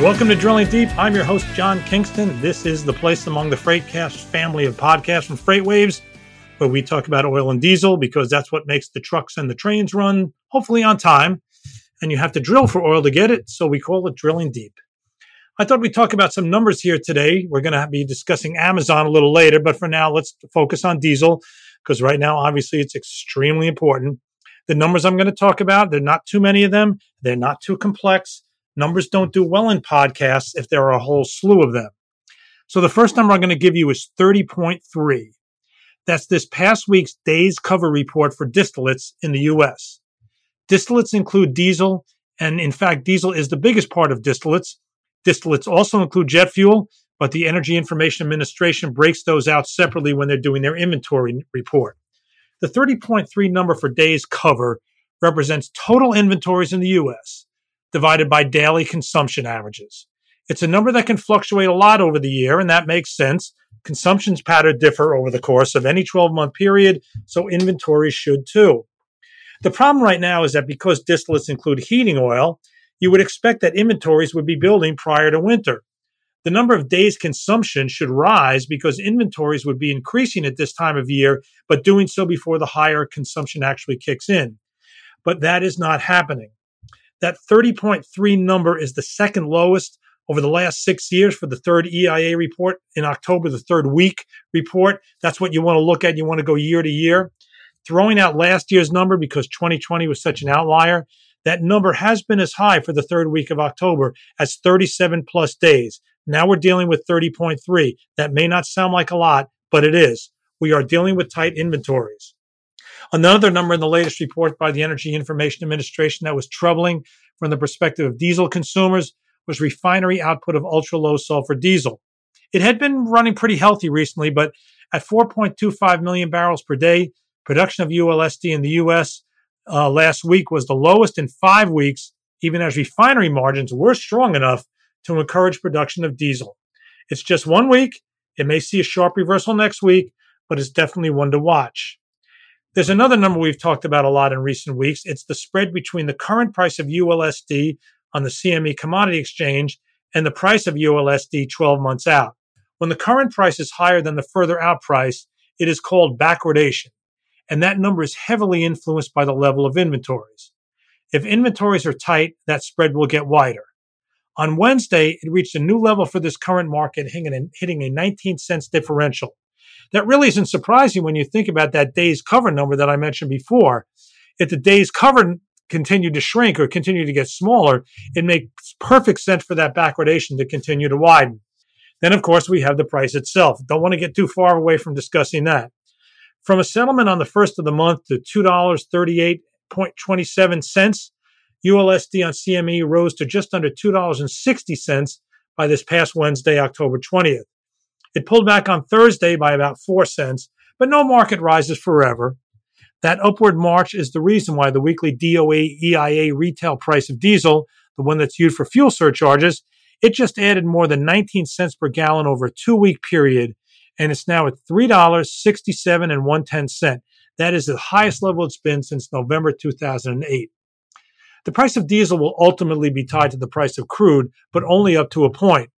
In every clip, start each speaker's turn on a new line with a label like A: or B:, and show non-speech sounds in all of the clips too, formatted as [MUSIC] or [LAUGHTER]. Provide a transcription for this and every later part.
A: Welcome to Drilling Deep. I'm your host, John Kingston. This is the place among the Freightcast family of podcasts from FreightWaves, where we talk about oil and diesel because that's what makes the trucks and the trains run, hopefully on time. And you have to drill for oil to get it, so we call it Drilling Deep. I thought we'd talk about some numbers here today. We're going to be discussing Amazon a little later, but for now, let's focus on diesel because right now, obviously, it's extremely important. The numbers I'm going to talk about, they're not too many of them, they're not too complex Numbers don't do well in podcasts if there are a whole slew of them. So the first number I'm going to give you is 30.3. That's this past week's days cover report for distillates in the US. Distillates include diesel, and in fact, diesel is the biggest part of distillates. Distillates also include jet fuel, but the Energy Information Administration breaks those out separately when they're doing their inventory report. The 30.3 number for days cover represents total inventories in the US divided by daily consumption averages. It's a number that can fluctuate a lot over the year, and that makes sense. Consumption's pattern differ over the course of any 12 month period, so inventories should too. The problem right now is that because distillates include heating oil, you would expect that inventories would be building prior to winter. The number of days consumption should rise because inventories would be increasing at this time of year, but doing so before the higher consumption actually kicks in. But that is not happening. That 30.3 number is the second lowest over the last six years for the third EIA report in October, the third week report. That's what you want to look at. You want to go year to year. Throwing out last year's number because 2020 was such an outlier, that number has been as high for the third week of October as 37 plus days. Now we're dealing with 30.3. That may not sound like a lot, but it is. We are dealing with tight inventories. Another number in the latest report by the Energy Information Administration that was troubling from the perspective of diesel consumers was refinery output of ultra low sulfur diesel. It had been running pretty healthy recently, but at 4.25 million barrels per day, production of ULSD in the U.S. Uh, last week was the lowest in five weeks, even as refinery margins were strong enough to encourage production of diesel. It's just one week. It may see a sharp reversal next week, but it's definitely one to watch. There's another number we've talked about a lot in recent weeks. It's the spread between the current price of ULSD on the CME commodity exchange and the price of ULSD 12 months out. When the current price is higher than the further out price, it is called backwardation. And that number is heavily influenced by the level of inventories. If inventories are tight, that spread will get wider. On Wednesday, it reached a new level for this current market, hitting a 19 cents differential. That really isn't surprising when you think about that days cover number that I mentioned before. If the days cover continue to shrink or continue to get smaller, it makes perfect sense for that backwardation to continue to widen. Then, of course, we have the price itself. Don't want to get too far away from discussing that. From a settlement on the first of the month to $2.38.27, ULSD on CME rose to just under $2.60 by this past Wednesday, October 20th. It pulled back on Thursday by about 4 cents, but no market rises forever. That upward march is the reason why the weekly DOE EIA retail price of diesel, the one that's used for fuel surcharges, it just added more than 19 cents per gallon over a two week period, and it's now at $3.67 and 110 cent. That is the highest level it's been since November 2008. The price of diesel will ultimately be tied to the price of crude, but only up to a point.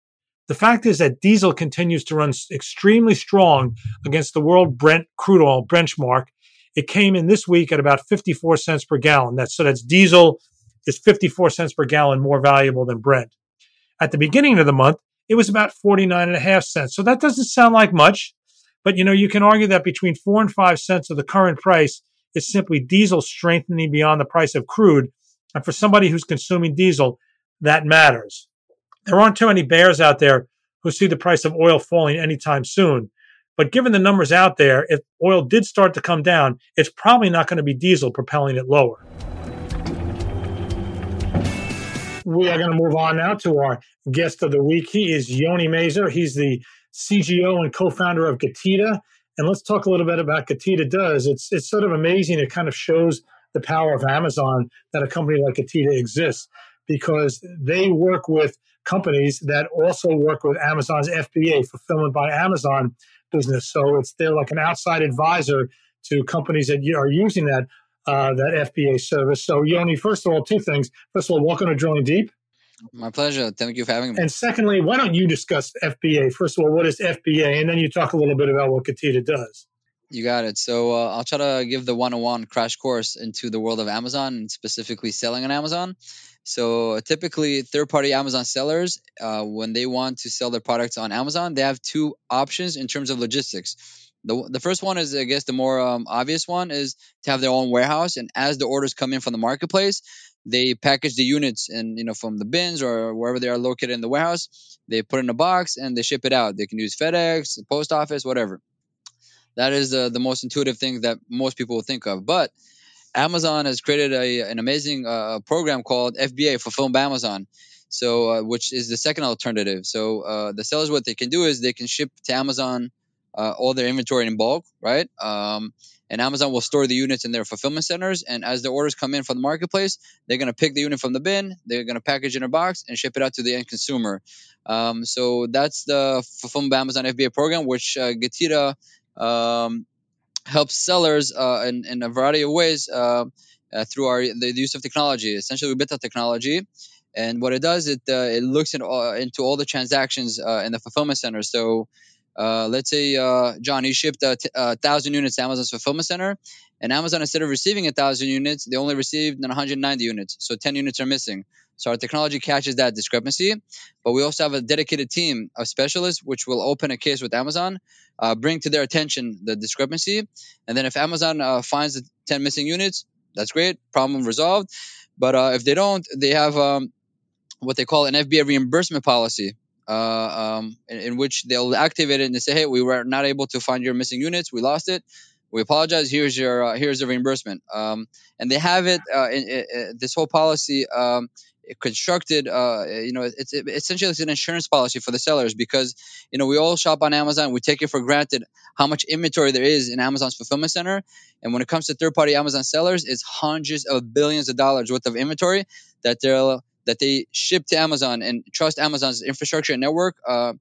A: The fact is that diesel continues to run extremely strong against the world Brent crude oil benchmark. It came in this week at about 54 cents per gallon. That's so that's diesel is 54 cents per gallon more valuable than Brent. At the beginning of the month, it was about 49 and a half cents. So that doesn't sound like much, but you know, you can argue that between 4 and 5 cents of the current price is simply diesel strengthening beyond the price of crude. And for somebody who's consuming diesel, that matters. There aren't too many bears out there who see the price of oil falling anytime soon. But given the numbers out there, if oil did start to come down, it's probably not going to be diesel propelling it lower. We are going to move on now to our guest of the week. He is Yoni Mazor. He's the CGO and co-founder of Getida. And let's talk a little bit about Getida does. It's it's sort of amazing. It kind of shows the power of Amazon that a company like Getida exists because they work with companies that also work with Amazon's FBA, fulfillment by Amazon business. So it's they're like an outside advisor to companies that are using that uh, that FBA service. So Yoni, first of all, two things. First of all, welcome to Drilling Deep.
B: My pleasure. Thank you for having me.
A: And secondly, why don't you discuss FBA? First of all, what is FBA? And then you talk a little bit about what Getida does.
B: You got it. So uh, I'll try to give the one-on-one crash course into the world of Amazon and specifically selling on Amazon. So typically, third-party Amazon sellers, uh, when they want to sell their products on Amazon, they have two options in terms of logistics. The, the first one is, I guess, the more um, obvious one is to have their own warehouse, and as the orders come in from the marketplace, they package the units and you know from the bins or wherever they are located in the warehouse. They put in a box and they ship it out. They can use FedEx, post office, whatever. That is the, the most intuitive thing that most people will think of. But Amazon has created a, an amazing uh, program called FBA, Fulfilled by Amazon. So, uh, which is the second alternative. So, uh, the sellers, what they can do is they can ship to Amazon uh, all their inventory in bulk, right? Um, and Amazon will store the units in their fulfillment centers. And as the orders come in from the marketplace, they're going to pick the unit from the bin, they're going to package in a box and ship it out to the end consumer. Um, so that's the Fulfillment by Amazon FBA program, which uh, Getida um, helps sellers uh, in, in, a variety of ways uh, uh, through our the use of technology. Essentially, we built a technology, and what it does, it uh, it looks in, into all the transactions uh, in the fulfillment center. So. Uh, let's say John, he shipped a, t- a thousand units to Amazon's fulfillment center, and Amazon instead of receiving a thousand units, they only received 190 units, so 10 units are missing. So our technology catches that discrepancy, but we also have a dedicated team of specialists which will open a case with Amazon, uh, bring to their attention the discrepancy, and then if Amazon uh, finds the 10 missing units, that's great, problem resolved. But uh, if they don't, they have um, what they call an FBA reimbursement policy. Uh, um, in, in, which they'll activate it and they say, "Hey, we were not able to find your missing units. We lost it we apologize. Here's your uh, here's the reimbursement. Um, and they have it. Uh, in, in, this whole policy um, constructed. Uh, you know, it's it, essentially it's an insurance policy for the sellers because you know we all shop on Amazon. We take it for granted how much inventory there is in Amazon's fulfillment center. And when it comes to third-party Amazon sellers, it's hundreds of billions of dollars worth of inventory that they'll that they ship to Amazon and trust Amazon's infrastructure and network. Uh,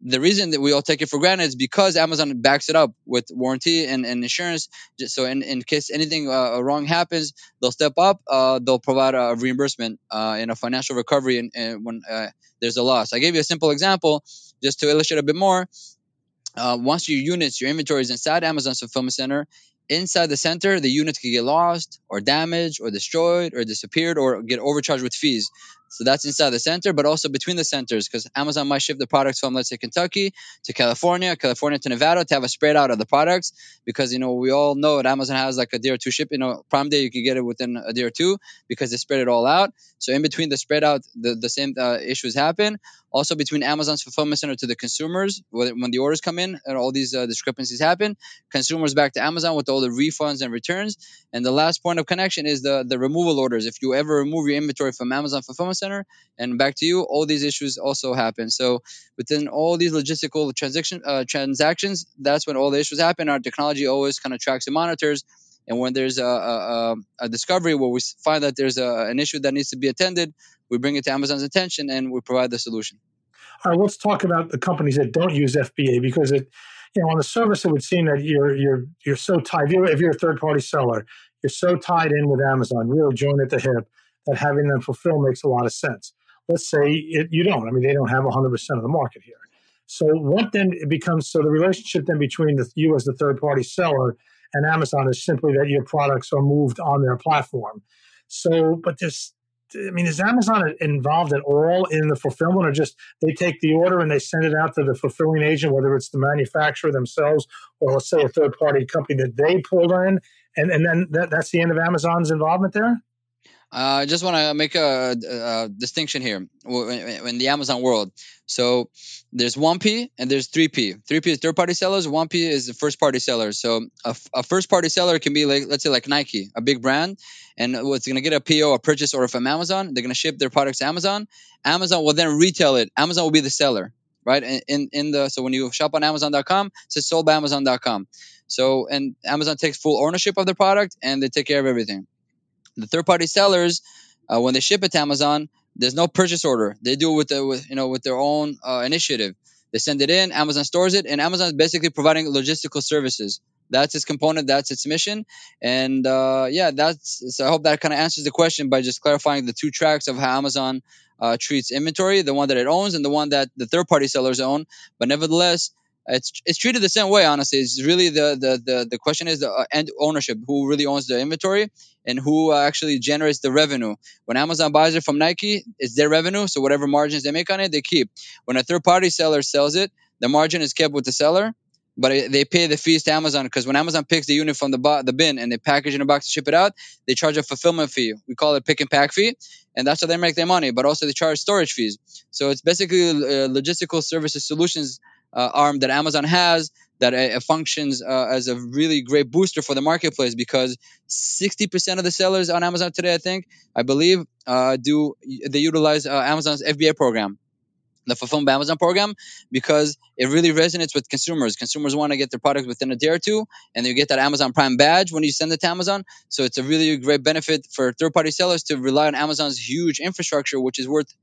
B: the reason that we all take it for granted is because Amazon backs it up with warranty and, and insurance. So in, in case anything uh, wrong happens, they'll step up. Uh, they'll provide a reimbursement uh, and a financial recovery when uh, there's a loss. I gave you a simple example just to illustrate a bit more. Uh, once your units, your inventory is inside Amazon's fulfillment center, inside the center, the units could get lost or damaged or destroyed or disappeared or get overcharged with fees. So that's inside the center, but also between the centers because Amazon might ship the products from, let's say, Kentucky to California, California to Nevada to have a spread out of the products because, you know, we all know that Amazon has like a day or two ship. You know, Prime Day, you can get it within a day or two because they spread it all out. So in between the spread out, the, the same uh, issues happen. Also between Amazon's fulfillment center to the consumers, when the orders come in and all these uh, discrepancies happen, consumers back to Amazon with all the refunds and returns. And the last point of connection is the, the removal orders. If you ever remove your inventory from Amazon fulfillment center and back to you, all these issues also happen. So within all these logistical transaction uh, transactions, that's when all the issues happen. Our technology always kind of tracks and monitors. And when there's a, a, a discovery where we find that there's a, an issue that needs to be attended, we bring it to Amazon's attention and we provide the solution.
A: All right, let's talk about the companies that don't use FBA because it, you know, on the service it would seem that you're you're you're so tied. If you're, if you're a third party seller, you're so tied in with Amazon, really joined at the hip that having them fulfill makes a lot of sense. Let's say it, you don't. I mean, they don't have 100% of the market here. So what then it becomes? So the relationship then between the, you as the third party seller and Amazon is simply that your products are moved on their platform. So, but this, I mean, is Amazon involved at all in the fulfillment, or just they take the order and they send it out to the fulfilling agent, whether it's the manufacturer themselves or let's say a third party company that they pulled in, and and then that, that's the end of Amazon's involvement there?
B: Uh, I just want to make a, a, distinction here in the Amazon world. So there's 1P and there's 3P. 3P is third party sellers, 1P is the first party sellers. So a, a first party seller can be like, let's say, like Nike, a big brand, and what's going to get a PO, a purchase order from Amazon. They're going to ship their products to Amazon. Amazon will then retail it. Amazon will be the seller, right? In, in the so when you shop on Amazon.com, it says sold by Amazon.com. So and Amazon takes full ownership of the product and they take care of everything. The third party sellers, uh, when they ship it to Amazon, there's no purchase order. They do it with, the, with you know with their own uh, initiative. They send it in, Amazon stores it, and Amazon is basically providing logistical services. That's its component. That's its mission. And uh, yeah, that's. So I hope that kind of answers the question by just clarifying the two tracks of how Amazon uh, treats inventory, the one that it owns and the one that the third party sellers own. But nevertheless, it's it's treated the same way. Honestly, it's really the the the, the question is the uh, end ownership, who really owns the inventory and who uh, actually generates the revenue. When Amazon buys it from Nike, it's their revenue, so whatever margins they make on it, they keep. When a third party seller sells it, the margin is kept with the seller. But they pay the fees to Amazon because when Amazon picks the unit from the, bo- the bin and they package in a box to ship it out, they charge a fulfillment fee. We call it pick and pack fee, and that's how they make their money. But also they charge storage fees. So it's basically uh, logistical services solutions uh, arm that Amazon has that uh, functions uh, as a really great booster for the marketplace because 60% of the sellers on Amazon today, I think, I believe, uh, do they utilize uh, Amazon's FBA program, the Fulfillment by Amazon program, because it really resonates with consumers. Consumers want to get their product within a day or two, and you get that Amazon Prime badge when you send it to Amazon. So it's a really great benefit for third-party sellers to rely on Amazon's huge infrastructure, which is worth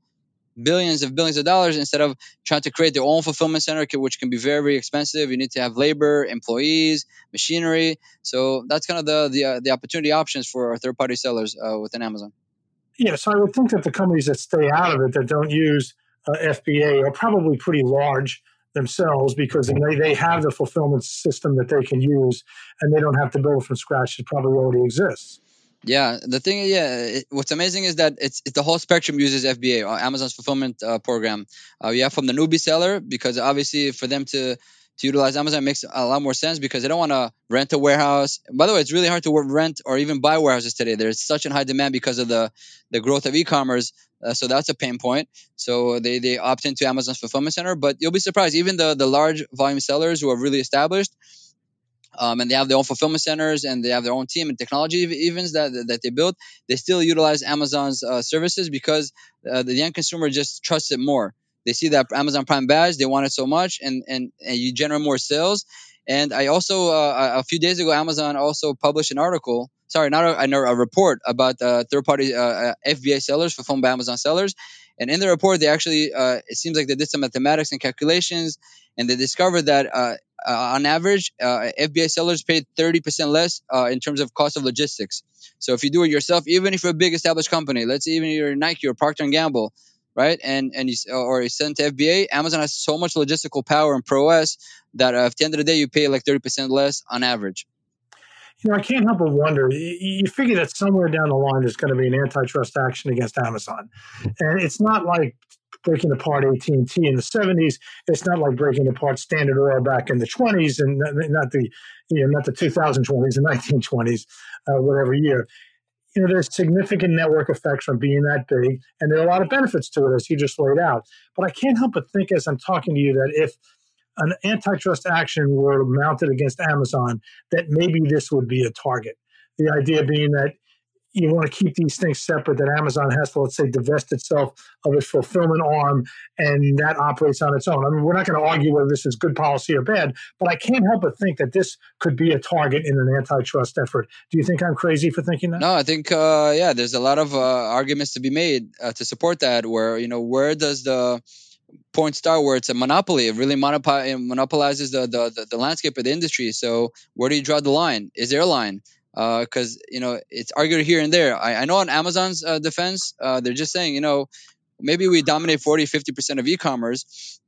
B: billions of billions of dollars instead of trying to create their own fulfillment center, which can be very, very expensive. You need to have labor, employees, machinery. So that's kind of the the, uh, the opportunity options for our third party sellers uh, within Amazon.
A: Yeah, so I would think that the companies that stay out of it that don't use uh, FBA are probably pretty large themselves because they, they have the fulfillment system that they can use and they don't have to build from scratch. It probably already exists.
B: Yeah, the thing, yeah, it, what's amazing is that it's, the whole spectrum uses FBA, uh, Amazon's fulfillment uh, program. Uh, have from the newbie seller because obviously for them to to utilize Amazon makes a lot more sense because they don't want to rent a warehouse. By the way, it's really hard to rent or even buy warehouses today. There's such a high demand because of the the growth of e-commerce. Uh, so that's a pain point. So they they opt into Amazon's fulfillment center. But you'll be surprised, even the the large volume sellers who are really established um, and they have their own fulfillment centers and they have their own team and technology events that, that they build, they still utilize Amazon's uh, services because uh, the end consumer just trusts it more. They see that Amazon Prime badge, they want it so much, and, and, and you generate more sales. And I also, uh, a few days ago, Amazon also published an article, sorry, not a, a report about uh, third party uh, uh FBA sellers, fulfilled by Amazon sellers. And in the report, they actually, uh, it seems like they did some mathematics and calculations, and they discovered that uh, on average, FBA sellers paid 30% less in terms of cost of logistics. So if you do it yourself, even if you're a big established company, let's say even you're Nike or Procter and Gamble, right, and and you or you send to FBA, Amazon has so much logistical power and prowess that uh, at the end of the day, you pay like 30% less on average.
A: You know, I can't help but wonder. You figure that somewhere down the line there's going to be an antitrust action against Amazon, and it's not like breaking apart AT&T in the 70s. It's not like breaking apart Standard Oil back in the 20s and not the you know not the 2020s, the 1920s, uh, whatever year. You know, there's significant network effects from being that big, and there are a lot of benefits to it, as you just laid out. But I can't help but think, as I'm talking to you, that if an antitrust action were mounted against Amazon, that maybe this would be a target. The idea being that you want to keep these things separate that amazon has to let's say divest itself of its fulfillment arm and that operates on its own i mean we're not going to argue whether this is good policy or bad but i can't help but think that this could be a target in an antitrust effort do you think i'm crazy for thinking that
B: no i think uh, yeah there's a lot of uh, arguments to be made uh, to support that where you know where does the point start where it's a monopoly. It really monopolizes the, the, the, the, landscape of the industry. So where do you draw the line? Is there a line? Because uh, you know it's argued here and there. I, I know on Amazon's uh, defense, uh, they're just saying, you know, maybe we dominate 40, 50 percent of e-commerce,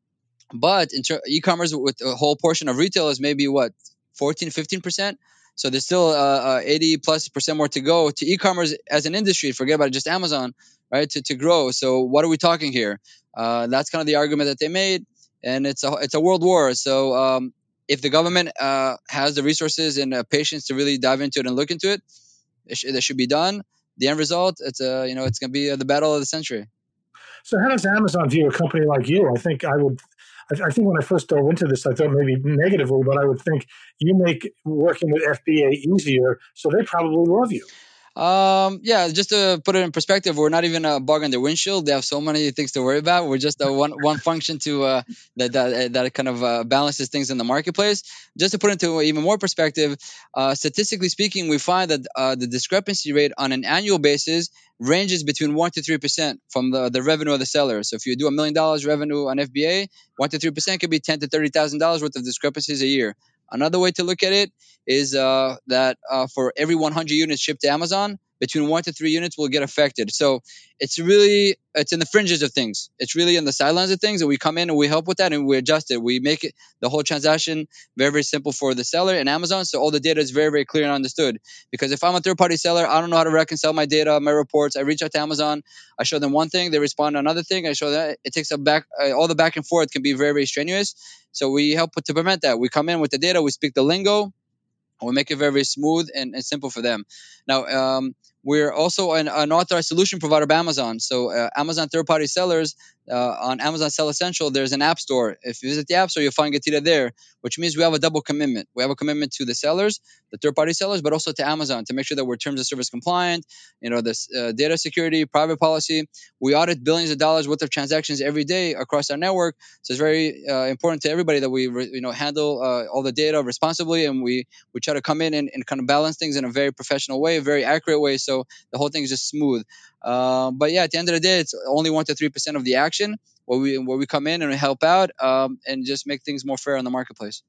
B: but ter- e-commerce with a whole portion of retail is maybe what 14, 15 percent. So there's still uh, uh, 80 plus percent more to go to e-commerce as an industry. Forget about just Amazon, right? To, to grow. So what are we talking here? Uh, that's kind of the argument that they made, and it's a it's a world war. So um, if the government uh, has the resources and uh, patience to really dive into it and look into it, it, sh- should be done. The end result, it's uh, you know it's going to be uh, the battle of the century.
A: So how does Amazon view a company like you? I think I would. I think when I first dove into this, I thought maybe negatively, but I would think you make working with FBA easier, so they probably love you.
B: Um, yeah, just to put it in perspective, we're not even a bug on the windshield. They have so many things to worry about. We're just a one one function to uh, that that that kind of uh, balances things in the marketplace. Just to put it into even more perspective, uh, statistically speaking, we find that uh, the discrepancy rate on an annual basis ranges between one to three percent from the, the revenue of the seller. So if you do a million dollars revenue on FBA, one to three percent could be ten to thirty thousand dollars worth of discrepancies a year. Another way to look at it is uh, that uh, for every 100 units shipped to Amazon, between one to three units will get affected. So it's really it's in the fringes of things. It's really in the sidelines of things, and we come in and we help with that and we adjust it. We make it the whole transaction very very simple for the seller and Amazon, so all the data is very very clear and understood. Because if I'm a third party seller, I don't know how to reconcile my data, my reports. I reach out to Amazon, I show them one thing, they respond to another thing. I show that it takes a back uh, all the back and forth can be very very strenuous. So we help to prevent that. We come in with the data, we speak the lingo, we make it very, very smooth and, and simple for them. Now, um, we're also an, an, authorized solution provider by Amazon. So, uh, Amazon third party sellers uh, on Amazon Seller Central, there's an app store. If you visit the app store, you'll find Getida there, which means we have a double commitment. We have a commitment to the sellers, the third party sellers, but also to Amazon to make sure that we're terms of service compliant, you know, this uh, data security, private policy. We audit billions of dollars worth of transactions every day across our network. So, it's very uh, important to everybody that we, re- you know, handle uh, all the data responsibly and we, we try to come in and, and kind of balance things in a very professional way, a very accurate way. So, the whole thing is just smooth. Um, but yeah, at the end of the day, it's only one to three percent of the action where we where we come in and help out um, and just make things more fair in the marketplace.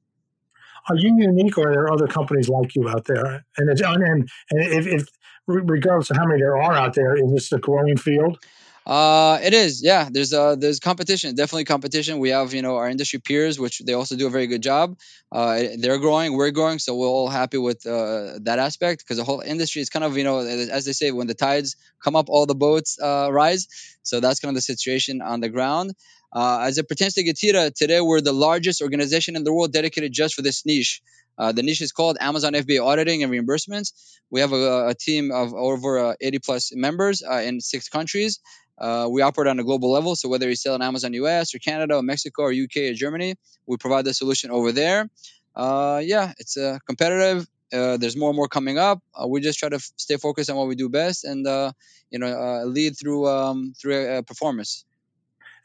A: Are you unique, or are there other companies like you out there? And it's and and if, if regardless of how many there are out there, is this a growing field?
B: Uh, it is, yeah. There's uh, there's competition, definitely competition. We have you know our industry peers, which they also do a very good job. Uh, they're growing, we're growing, so we're all happy with uh, that aspect because the whole industry is kind of you know as they say, when the tides come up, all the boats uh, rise. So that's kind of the situation on the ground. Uh, as it pertains to Getida, today we're the largest organization in the world dedicated just for this niche. Uh, the niche is called Amazon FBA Auditing and Reimbursements. We have a, a team of over uh, 80 plus members uh, in six countries. Uh, we operate on a global level, so whether you sell in Amazon US or Canada or Mexico or UK or Germany, we provide the solution over there. Uh, yeah, it's uh, competitive. Uh, there's more and more coming up. Uh, we just try to f- stay focused on what we do best and uh, you know lead through um, through performance.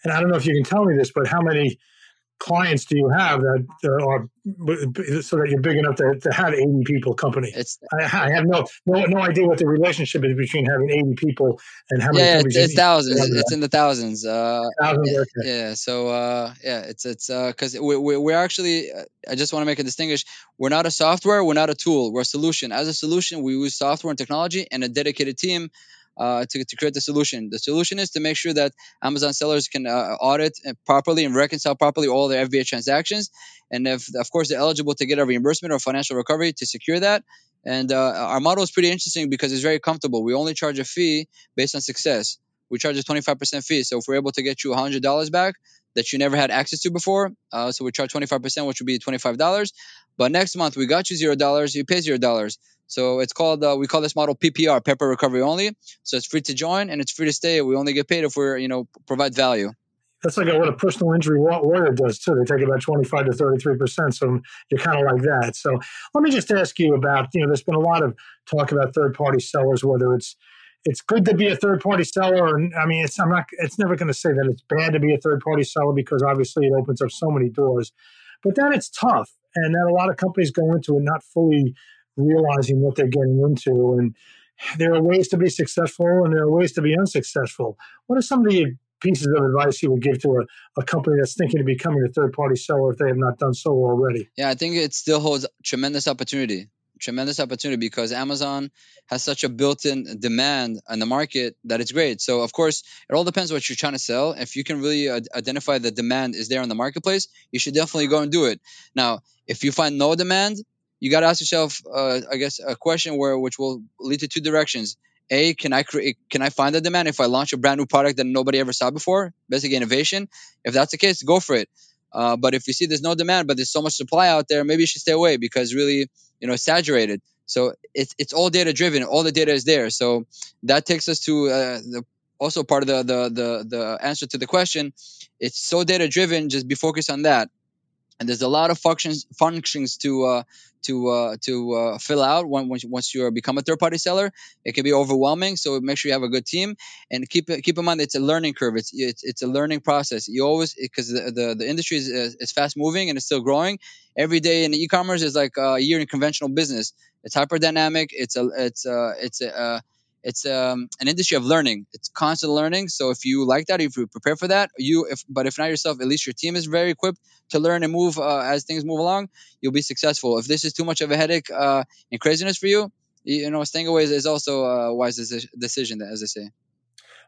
A: And I don't know if you can tell me this, but how many clients do you have that are so that you're big enough to, to have 80 people company? It's, I, I, have no, no no idea what the relationship is between having 80 people and how many.
B: Yeah, it's, it's thousands. It's in the thousands. Uh, thousands. Yeah, okay. yeah. So uh, yeah, it's it's because uh, we, we we're actually. Uh, I just want to make a distinguish. We're not a software. We're not a tool. We're a solution. As a solution, we use software and technology and a dedicated team uh, to, to create the solution. The solution is to make sure that Amazon sellers can uh, audit properly and reconcile properly all their FBA transactions. And if, of course, they're eligible to get a reimbursement or financial recovery to secure that. And uh, our model is pretty interesting because it's very comfortable. We only charge a fee based on success. We charge a 25% fee. So if we're able to get you $100 back that you never had access to before, uh, so we charge 25%, which would be $25. But next month we got you $0, you pay $0. So it's called uh, we call this model PPR, Pay Per Recovery Only. So it's free to join and it's free to stay. We only get paid if we're you know provide value.
A: That's like what a personal injury lawyer does too. They take about twenty five to thirty three percent. So you're kind of like that. So let me just ask you about you know there's been a lot of talk about third party sellers, whether it's it's good to be a third party seller. And I mean, it's I'm not. It's never going to say that it's bad to be a third party seller because obviously it opens up so many doors. But then it's tough, and then a lot of companies go into it not fully realizing what they're getting into. And there are ways to be successful and there are ways to be unsuccessful. What are some of the pieces of advice you would give to a, a company that's thinking of becoming a third party seller if they have not done so already?
B: Yeah, I think it still holds tremendous opportunity. Tremendous opportunity because Amazon has such a built-in demand in the market that it's great. So of course, it all depends what you're trying to sell. If you can really identify the demand is there in the marketplace, you should definitely go and do it. Now, if you find no demand, you got to ask yourself, uh, I guess, a question where which will lead to two directions. A, can I create? Can I find the demand if I launch a brand new product that nobody ever saw before? Basically, innovation. If that's the case, go for it. Uh, but if you see there's no demand, but there's so much supply out there, maybe you should stay away because really, you know, it's saturated. So it's it's all data driven. All the data is there. So that takes us to uh, the also part of the, the the the answer to the question. It's so data driven. Just be focused on that and there's a lot of functions functions to uh, to uh, to uh, fill out when, once you become a third party seller. It can be overwhelming, so make sure you have a good team and keep keep in mind it's a learning curve. It's it's, it's a learning process. You always because the, the, the industry is, is fast moving and it's still growing. Every day in e-commerce is like a year in conventional business. It's hyper dynamic. It's a it's a it's a uh, it's um, an industry of learning. It's constant learning. So if you like that, if you prepare for that, you if but if not yourself, at least your team is very equipped to learn and move uh, as things move along. You'll be successful. If this is too much of a headache uh, and craziness for you, you know, staying away is also a wise decision, as I say.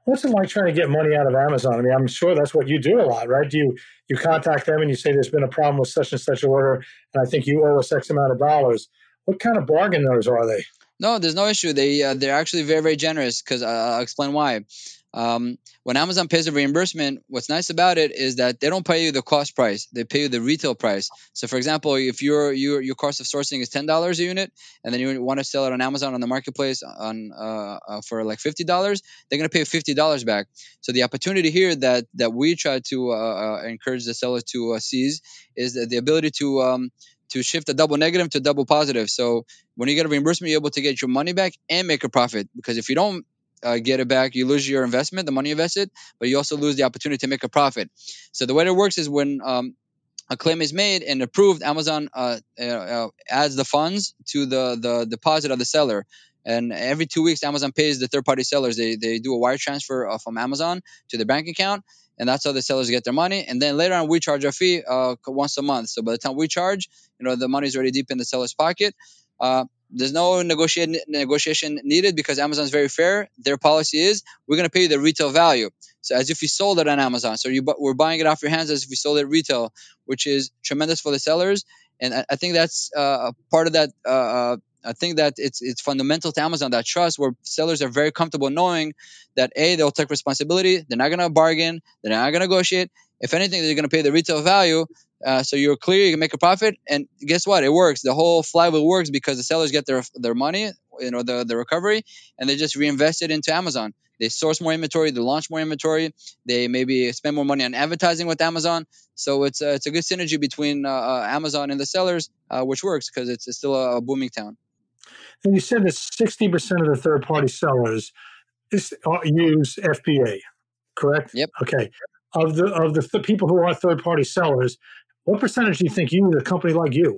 A: What's it like trying to get money out of Amazon? I mean, I'm sure that's what you do a lot, right? Do you you contact them and you say there's been a problem with such and such order, and I think you owe us X amount of dollars. What kind of bargainers are they?
B: No, there's no issue. They uh, they're actually very very generous because uh, I'll explain why. Um, when Amazon pays a reimbursement, what's nice about it is that they don't pay you the cost price; they pay you the retail price. So, for example, if your your your cost of sourcing is ten dollars a unit, and then you want to sell it on Amazon on the marketplace on uh, uh, for like fifty dollars, they're going to pay fifty dollars back. So, the opportunity here that that we try to uh, uh, encourage the seller to seize is the ability to um, to shift a double negative to double positive. So when you get a reimbursement, you're able to get your money back and make a profit. Because if you don't uh, get it back, you lose your investment, the money invested, but you also lose the opportunity to make a profit. So the way it works is when um, a claim is made and approved, Amazon uh, uh, uh, adds the funds to the, the deposit of the seller. And every two weeks, Amazon pays the third party sellers. They, they do a wire transfer uh, from Amazon to the bank account. And that's how the sellers get their money. And then later on, we charge a fee uh, once a month. So by the time we charge, you know, the money's already deep in the seller's pocket. Uh, there's no negotiation negotiation needed because Amazon's very fair. Their policy is we're going to pay you the retail value, so as if you sold it on Amazon. So you we're buying it off your hands as if you sold it retail, which is tremendous for the sellers. And I, I think that's uh, part of that. Uh, uh, I think that it's it's fundamental to Amazon that trust, where sellers are very comfortable knowing that a they'll take responsibility. They're not going to bargain. They're not going to negotiate. If anything, they're going to pay the retail value. Uh, so you're clear, you can make a profit, and guess what? It works. The whole flywheel works because the sellers get their their money, you know, the the recovery, and they just reinvest it into Amazon. They source more inventory, they launch more inventory, they maybe spend more money on advertising with Amazon. So it's a, it's a good synergy between uh, uh Amazon and the sellers, uh, which works because it's, it's, still a, booming town.
A: And you said that 60% of the third party sellers is, uh, use FBA, correct?
B: Yep.
A: Okay of the of the th- people who are third party sellers, what percentage do you think you, a company like you?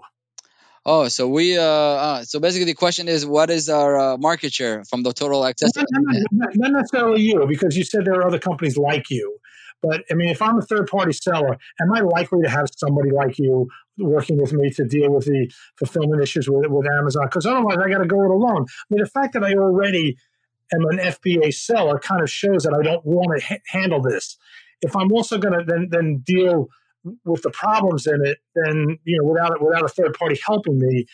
B: Oh, so we uh, uh, so basically the question is what is our uh, market share from the total access?
A: Not, not, not, not, necessarily you, because you said there are other companies like you. But I mean, if I'm a third party seller, am I likely to have somebody like you working with me to deal with the fulfillment issues with, with Amazon? Because otherwise, I got to go it alone. I mean, the fact that I already am an FBA seller kind of shows that I don't want to ha- handle this if I'm also going to then then deal with the problems in it, then you know without without a third party helping me,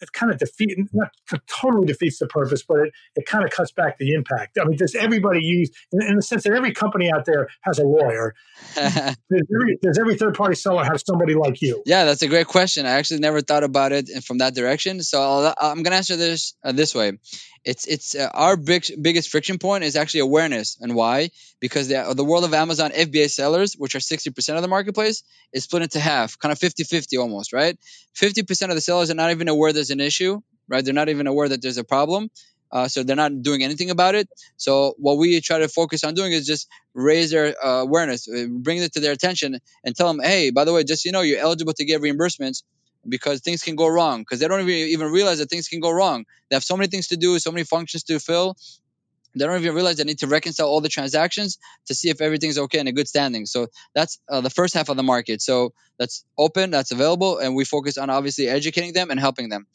A: it kind of defeats not totally defeats the purpose, but it, it kind of cuts back the impact. I mean, does everybody use in, in the sense that every company out there has a lawyer? [LAUGHS] does, every, does every third party seller have somebody like you?
B: Yeah, that's a great question. I actually never thought about it from that direction. So i am going to answer this uh, this way it's it's uh, our big, biggest friction point is actually awareness and why because the, the world of amazon fba sellers which are 60% of the marketplace is split into half kind of 50-50 almost right 50% of the sellers are not even aware there's an issue right they're not even aware that there's a problem uh, so they're not doing anything about it so what we try to focus on doing is just raise their uh, awareness uh, bring it to their attention and tell them hey by the way just you know you're eligible to get reimbursements because things can go wrong because they don't even, even realize that things can go wrong. They have so many things to do, so many functions to fill. They don't even realize they need to reconcile all the transactions to see if everything's okay and a good standing. So that's uh, the first half of the market. So that's open, that's available, and we focus on obviously educating them and helping them.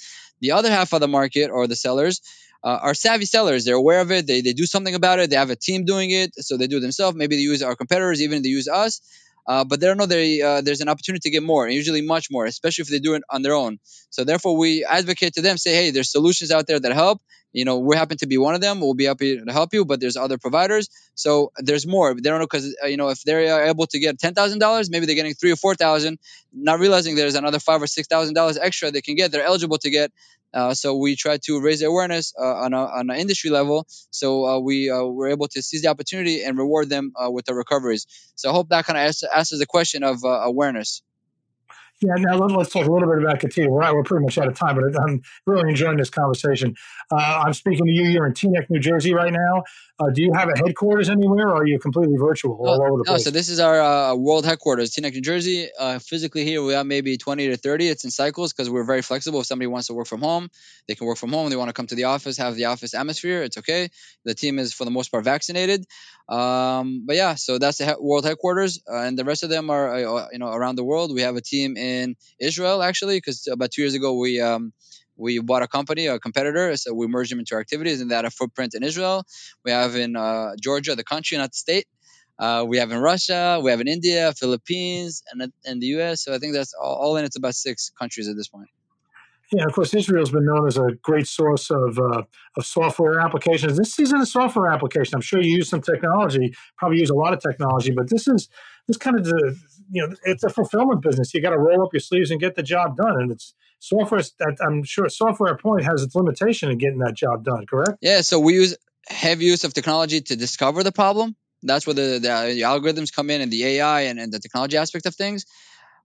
B: The other half of the market or the sellers uh, are savvy sellers. They're aware of it. They, they do something about it. They have a team doing it. So they do it themselves. Maybe they use our competitors, even they use us uh, but they don't know they, uh, there's an opportunity to get more, and usually much more, especially if they do it on their own. So therefore, we advocate to them, say, hey, there's solutions out there that help. You know, we happen to be one of them. We'll be happy to help you, but there's other providers. So there's more. They don't know because uh, you know if they're able to get ten thousand dollars, maybe they're getting three or four thousand, not realizing there's another five or six thousand dollars extra they can get. They're eligible to get uh, so we try to raise awareness uh, on, a, on an industry level. So uh, we uh, were able to seize the opportunity and reward them uh, with the recoveries. So I hope that kind of answers the question of uh, awareness.
A: Yeah, now let's talk a little bit about Getida. We're, we're pretty much out of time, but I'm really enjoying this conversation. Uh, I'm speaking to you here in Teaneck, New Jersey right now. Uh, do you have a headquarters anywhere, or are you completely virtual all over the place?
B: No, so this is our uh, world headquarters, Teaneck, New Jersey. Uh, physically here, we have maybe 20 to 30. It's in cycles because we're very flexible. If somebody wants to work from home, they can work from home. They want to come to the office, have the office atmosphere. It's okay. The team is for the most part vaccinated. Um, but yeah, so that's the he- world headquarters, uh, and the rest of them are uh, you know around the world. We have a team in Israel actually, because about two years ago we um, we bought a company, a competitor, so we merged them into our activities, and they had a footprint in Israel. We have in uh, Georgia, the country, not the state. Uh, we have in Russia, we have in India, Philippines, and in the U.S. So I think that's all, all in. It's about six countries at this point.
A: Yeah, of course, Israel's been known as a great source of uh, of software applications. This isn't a software application. I'm sure you use some technology, probably use a lot of technology, but this is this kind of the you know it's a fulfillment business. You got to roll up your sleeves and get the job done, and it's software. I'm sure software point has its limitation in getting that job done. Correct?
B: Yeah. So we use heavy use of technology to discover the problem. That's where the, the, the algorithms come in and the AI and, and the technology aspect of things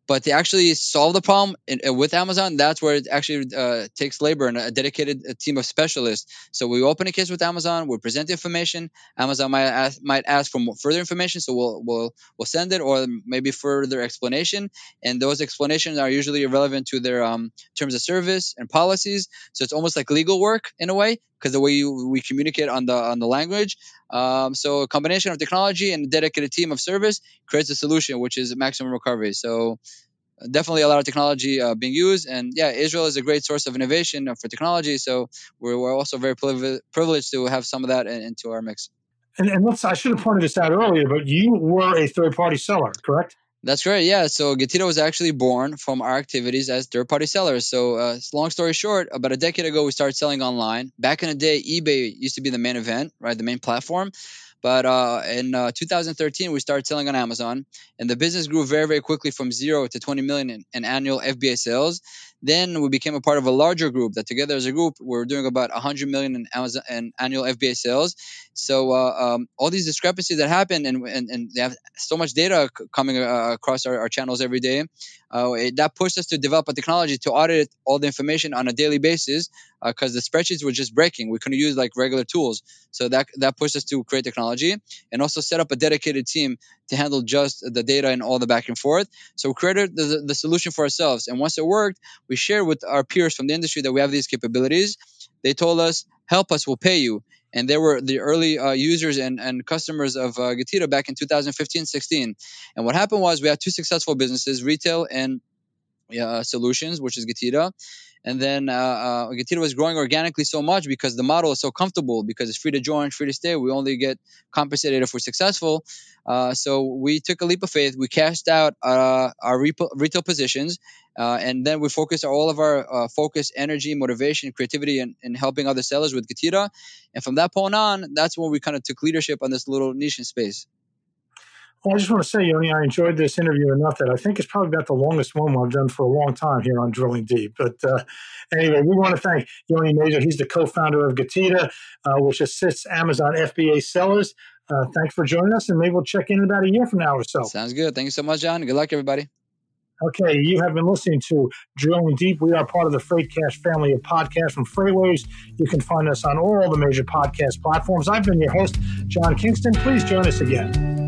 B: but to actually solve the problem in, uh, with Amazon, that's where it actually uh, takes labor and a dedicated a team of specialists. So we open a case with Amazon, we present information. Amazon might ask, might ask for further information, so we'll we'll we'll send it or maybe further explanation. And those explanations are usually relevant to their um, terms of service and policies. So it's almost like legal work in a way because the way you, we communicate on the on the language. Um, so a combination of technology and a dedicated team of service creates a solution, which is maximum recovery. So definitely a lot of technology uh, being used, and yeah, Israel is a great source of innovation for technology. So we're, we're also very privileged to have some of that in, into our mix.
A: And, and let's, I should have pointed this out earlier, but you were a third party seller, correct?
B: That's great. Yeah. So Getida was actually born from our activities as third party sellers. So, uh, long story short, about a decade ago, we started selling online. Back in the day, eBay used to be the main event, right? The main platform. But uh, in uh, 2013, we started selling on Amazon, and the business grew very, very quickly from zero to 20 million in, in, annual FBA sales. Then we became a part of a larger group that together as a group, we're doing about 100 million in Amazon in annual FBA sales. So uh, um, all these discrepancies that happen, and, and, and they have so much data c- coming uh, across our, our, channels every day, uh, it, that pushed us to develop a technology to audit all the information on a daily basis because uh, the spreadsheets were just breaking. We couldn't use like regular tools. So that that pushed us to create technology and also set up a dedicated team to handle just the data and all the back and forth. So we created the, the solution for ourselves. And once it worked, we shared with our peers from the industry that we have these capabilities. They told us, help us, we'll pay you and they were the early uh, users and, and customers of uh, Getida back in 2015 16. And what happened was we had two successful businesses, retail and uh, solutions, which is Getida. And then uh, uh, Getida was growing organically so much because the model is so comfortable because it's free to join, free to stay. We only get compensated if we're successful. Uh, so we took a leap of faith. We cashed out uh, our retail positions, uh, and then we focused all of our uh, focus, energy, motivation, creativity, in, in helping other sellers with Getida. And from that point on, that's when we kind of took leadership on this little niche in space.
A: I just want to say, Yoni, I enjoyed this interview enough that I think it's probably about the longest one I've done for a long time here on Drilling Deep. But uh, anyway, we want to thank Yoni Mazor. He's the co-founder of Getida, uh, which assists Amazon FBA sellers. Uh, thanks for joining us, and maybe we'll check in about a year from now or so.
B: Sounds good. Thank you so much, John. Good luck, everybody.
A: Okay, you have been listening to Drilling Deep. We are part of the Freightcast family of podcasts from Freightwaves. You can find us on all the major podcast platforms. I've been your host, John Kingston. Please join us again.